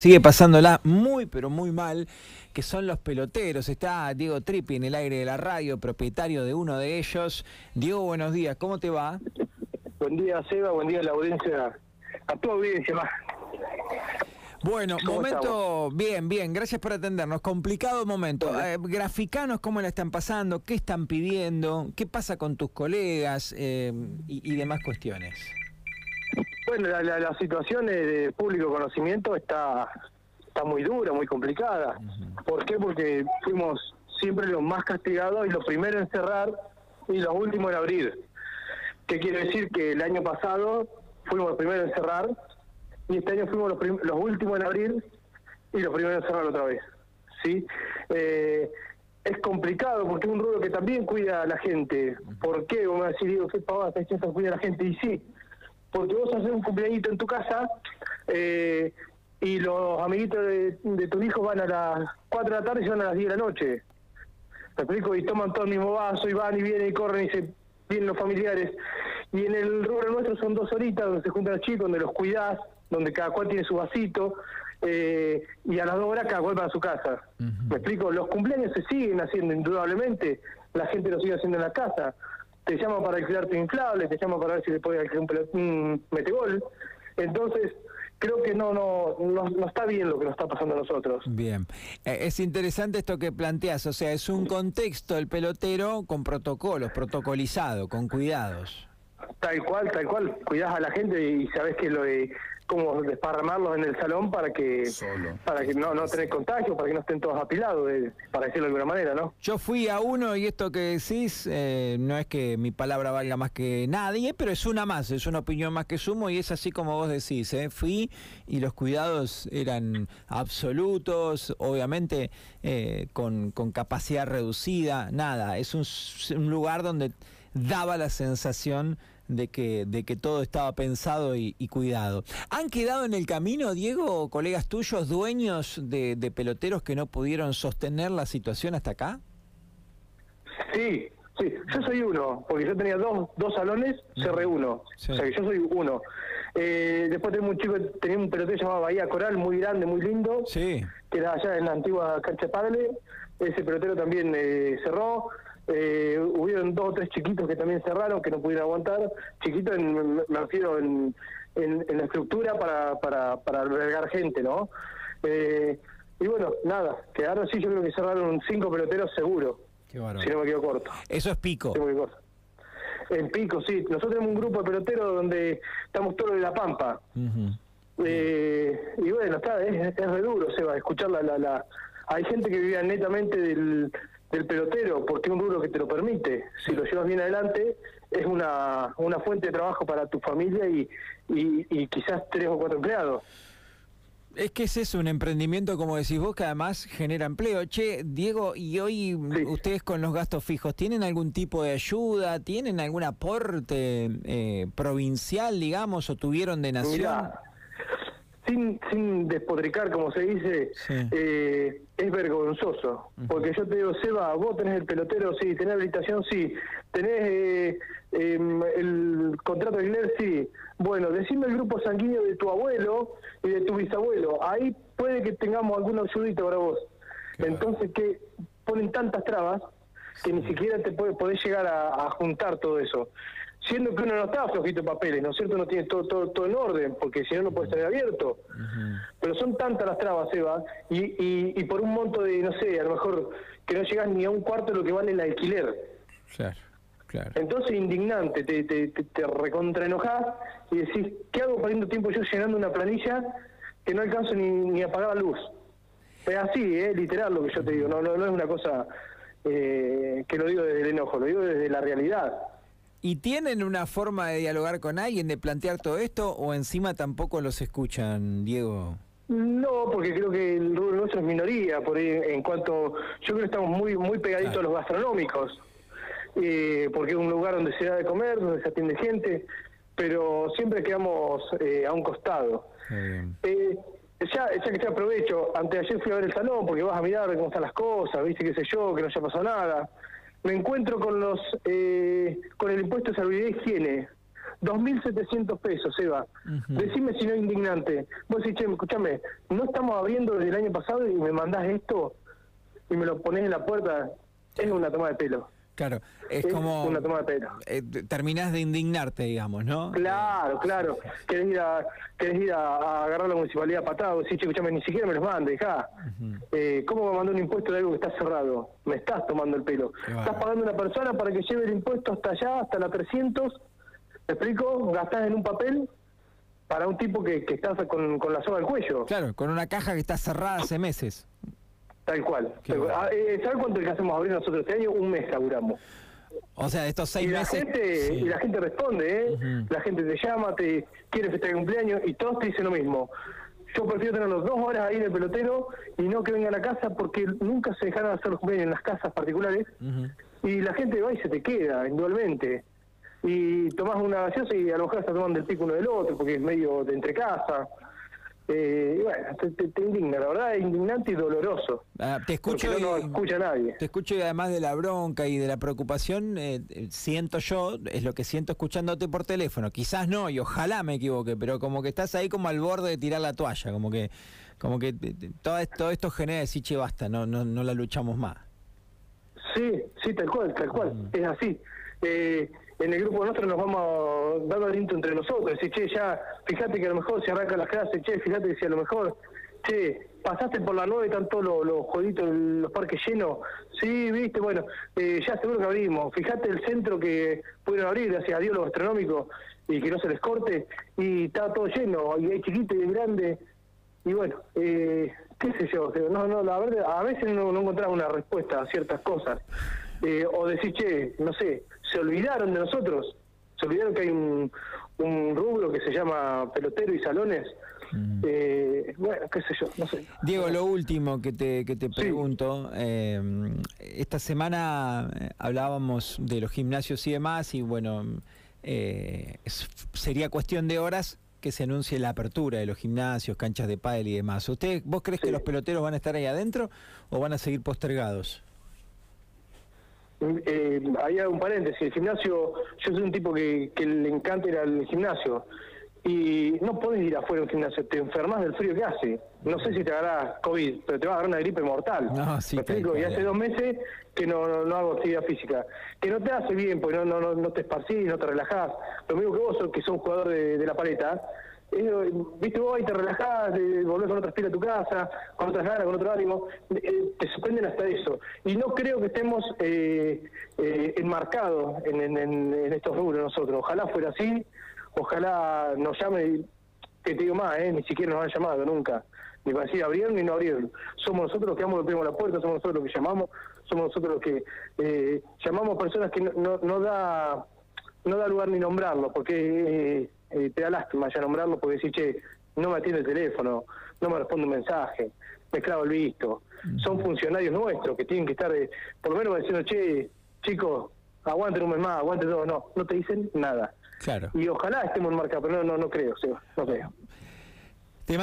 sigue pasándola muy pero muy mal, que son los peloteros. Está Diego Trippi en el aire de la radio, propietario de uno de ellos. Diego, buenos días, ¿cómo te va? Buen día, Seba, buen día a la audiencia, a tu audiencia más. Bueno, momento, bien, bien, gracias por atendernos. Complicado momento. Eh, graficanos cómo la están pasando, qué están pidiendo, qué pasa con tus colegas eh, y demás cuestiones. Bueno, la, situación de público conocimiento está, está muy dura, muy complicada. ¿Por qué? Porque fuimos siempre los más castigados y los primeros en cerrar y los últimos en abrir. ¿Qué quiere decir? Que el año pasado fuimos los primeros en cerrar y este año fuimos los, los últimos en abrir y los primeros en cerrar otra vez. ¿sí? Eh, es complicado porque es un rubro que también cuida a la gente. ¿Por qué? Vos me vas a decir, digo, ¿qué pavada, que cuida a la gente? Y sí, porque vos haces un cumpleañito en tu casa eh, y los amiguitos de, tu hijo van a las 4 de la tarde y van a las 10 de la noche. ¿Me explico? Y toman todo el mismo vaso y van y vienen y corren y se vienen los familiares. Y en el rubro nuestro son dos horitas donde se juntan los chicos, donde los cuidás, donde cada cual tiene su vasito. Eh, y a las dos horas cada cual va a su casa. ¿Me explico? Los cumpleaños se siguen haciendo indudablemente, la gente lo sigue haciendo en la casa te llama para alquilar tu inflable, te llama para ver si le puede alquilar un, un metegol. Entonces, creo que no, no, no, está bien lo que nos está pasando a nosotros. Bien. Eh, es interesante esto que planteas, o sea, es un contexto el pelotero con protocolos, protocolizado, con cuidados. Tal cual, tal cual. Cuidás a la gente y sabes que lo de como desparramarlos en el salón para que para que no, no tener contagio, para que no estén todos apilados, para decirlo de alguna manera, ¿no? Yo fui a uno y esto que decís, eh, no es que mi palabra valga más que nadie, pero es una más, es una opinión más que sumo y es así como vos decís, ¿eh? fui y los cuidados eran absolutos, obviamente eh, con, con capacidad reducida, nada, es un, un lugar donde daba la sensación de que, de que todo estaba pensado y, cuidado. ¿Han quedado en el camino, Diego, colegas tuyos, dueños de, peloteros que no pudieron sostener la situación hasta acá? Sí, sí, yo soy uno, porque yo tenía dos, dos salones, cerré uno, o sea que yo soy uno. Eh, después tengo un chico, tenía un pelotero llamado Bahía Coral, muy grande, muy lindo, sí. que era allá en la antigua cancha Padre, ese pelotero también eh, cerró. Eh, hubieron dos o tres chiquitos que también cerraron, que no pudieron aguantar. Chiquitos, en, me refiero en, en, la estructura para, para, para albergar gente, ¿no? Eh, y bueno, nada, quedaron sí, yo creo que cerraron cinco peloteros seguro. si no me quedo corto. Eso es pico. En pico, sí. Nosotros tenemos un grupo de peloteros donde estamos todos en La Pampa. eh, y bueno, está, es, es re duro, Seba, escuchar la, la, la... Hay gente que vivía netamente del, del pelotero, porque es un rubro que te lo permite. Si lo llevas bien adelante, es una, una fuente de trabajo para tu familia y, y, quizás tres o cuatro empleados. Es que es eso, un emprendimiento, como decís vos, que además genera empleo. Che, Diego, y hoy ustedes con los gastos fijos, ¿tienen algún tipo de ayuda? ¿Tienen algún aporte eh, provincial, digamos, o tuvieron de nación? Sin, sin despodricar, como se dice, eh, es vergonzoso. Porque yo te digo, Seba, vos tenés el pelotero, sí, tenés habilitación, sí, tenés eh, em, el contrato de alquiler, sí. Bueno, decime el grupo sanguíneo de tu abuelo y de tu bisabuelo. Ahí puede que tengamos algún ayudito para vos. Entonces, que ponen tantas trabas que ni siquiera te puede, podés llegar a juntar todo eso siendo que uno no está flojito de papeles, ¿no es cierto? No tiene todo, todo, todo en orden, porque si no, no puede estar abierto. Pero son tantas las trabas, Eva, y, y, y, por un monto de, no sé, a lo mejor que no llegas ni a un cuarto de lo que vale el alquiler. Claro, claro. Entonces, indignante, te, te, te, te recontraenojás y decís, ¿qué hago perdiendo tiempo yo llenando una planilla que no alcanzo ni, ni a pagar la luz? Es así, ¿eh? literal lo que yo te digo, no, no, no es una cosa eh, que lo digo desde el enojo, lo digo desde la realidad. ¿Y tienen una forma de dialogar con alguien, de plantear todo esto, o encima tampoco los escuchan, Diego? No, porque creo que el rubro nuestro es minoría, por ahí, en cuanto, yo creo que estamos muy muy pegaditos a los gastronómicos, eh, porque es un lugar donde se da de comer, donde se atiende gente, pero siempre quedamos eh, a un costado. Eh, ya, ya que te aprovecho, antes de ayer fui a ver el salón porque vas a mirar cómo están las cosas, viste qué sé yo, que no haya pasado nada me encuentro con los eh, con el impuesto de salud y higiene, 2.700 pesos, Eva. Decime si no es indignante. Vos decís, che, escúchame, no estamos abriendo desde el año pasado y me mandás esto y me lo pones en la puerta. Es una toma de pelo. Claro, es, como... Una toma de pelo. Eh, terminás de indignarte, digamos, ¿no? Claro, claro. Querés ir a, querés ir a, agarrar la municipalidad patado, decís, che, escúchame, ni siquiera me los mande, dejá. eh, ¿Cómo me mandó un impuesto de algo que está cerrado? Me estás tomando el pelo. Estás pagando a una persona para que lleve el impuesto hasta allá, hasta la 300, ¿me explico? Gastás en un papel para un tipo que, que está con, con la soga al cuello. Claro, con una caja que está cerrada hace meses. Tal cual. Ah, eh, ¿Sabes cuánto le hacemos abrir nosotros este año? Un mes laburamos. O sea, estos seis y la meses. Gente, Y la gente responde, ¿eh? La gente te llama, te quiere festejar el cumpleaños y todos te dicen lo mismo. Yo prefiero tenerlos dos horas ahí en el pelotero y no que vengan a casa porque nunca se dejaron hacer los cumpleaños en las casas particulares. Y la gente va y se te queda, indudablemente. Y tomás una gaseosa y a lo mejor estás tomando el pico uno del otro porque es medio de entre casa eh, bueno, te, indigna, la verdad es indignante y doloroso. Ah, te escucho no, escucha nadie. Te escucho y además de la bronca y de la preocupación, eh, siento yo, es lo que siento escuchándote por teléfono. Quizás no, y ojalá me equivoque, pero como que estás ahí como al borde de tirar la toalla, como que como que todo, todo esto genera decir, che, basta, no, no, no la luchamos más. Sí, sí, tal cual, tal cual, mm. es así. Eh, en el grupo nuestro nos vamos dando aliento entre nosotros, decir, che, ya, fíjate que a lo mejor se arranca las clases, che, fíjate que si a lo mejor, che, pasaste por la nueve y están todos los, los jueguitos, los parques llenos, sí, viste, bueno, eh, ya seguro que abrimos, fíjate el centro que pudieron abrir, gracias a Dios, lo gastronómico, y que no se les corte, y está todo lleno, y hay chiquito y grande, y bueno, eh, qué sé yo, no, no, la verdad, a veces no, no encontramos una respuesta a ciertas cosas. Eh, o decir, che, no sé, se olvidaron de nosotros, se olvidaron que hay un, un rubro que se llama pelotero y salones. Mm. Eh, bueno, qué sé yo, no sé. Diego, lo último que te, que te pregunto, eh, esta semana hablábamos de los gimnasios y demás y bueno, sería cuestión de horas que se anuncie la apertura de los gimnasios, canchas de pádel y demás. ¿Usted, vos crees que los peloteros van a estar ahí adentro o van a seguir postergados? Eh, hay un paréntesis, el gimnasio, yo soy un tipo que, que le encanta ir al gimnasio y no puedes ir afuera un gimnasio, te enfermas del frío que hace. No sé si te agarra COVID, pero te va a agarrar una gripe mortal. No, sí, Y hace dos meses que no, no, hago actividad física. Que no te hace bien, porque no, no, no, te esparcís, no te relajás. Lo mismo que vos, que sos un jugador de, de la paleta, eh, viste vos y te relajás, volvés con otra estilo a tu casa, con otras ganas, con otro ánimo, eh, te sorprenden hasta eso. Y no creo que estemos eh, eh enmarcados en, en, estos rubros nosotros. Ojalá fuera así, ojalá nos llame, que te digo más, ni siquiera nos han llamado nunca. Ni para decir abrieron ni no abrieron. Somos nosotros los que vamos, a la puerta, somos nosotros los que llamamos, somos nosotros los que llamamos personas que no, no, da no da lugar ni nombrarlo, porque eh, te da lástima ya nombrarlo porque decís, che, no me atiende el teléfono, no me responde un mensaje, me clavo el visto. Son funcionarios nuestros que tienen que estar, eh, por lo menos diciendo, che, chicos, aguanten un mes más, aguanten todo. No, no te dicen nada. Claro. Y ojalá estemos en marca, pero no, no, no creo, no creo.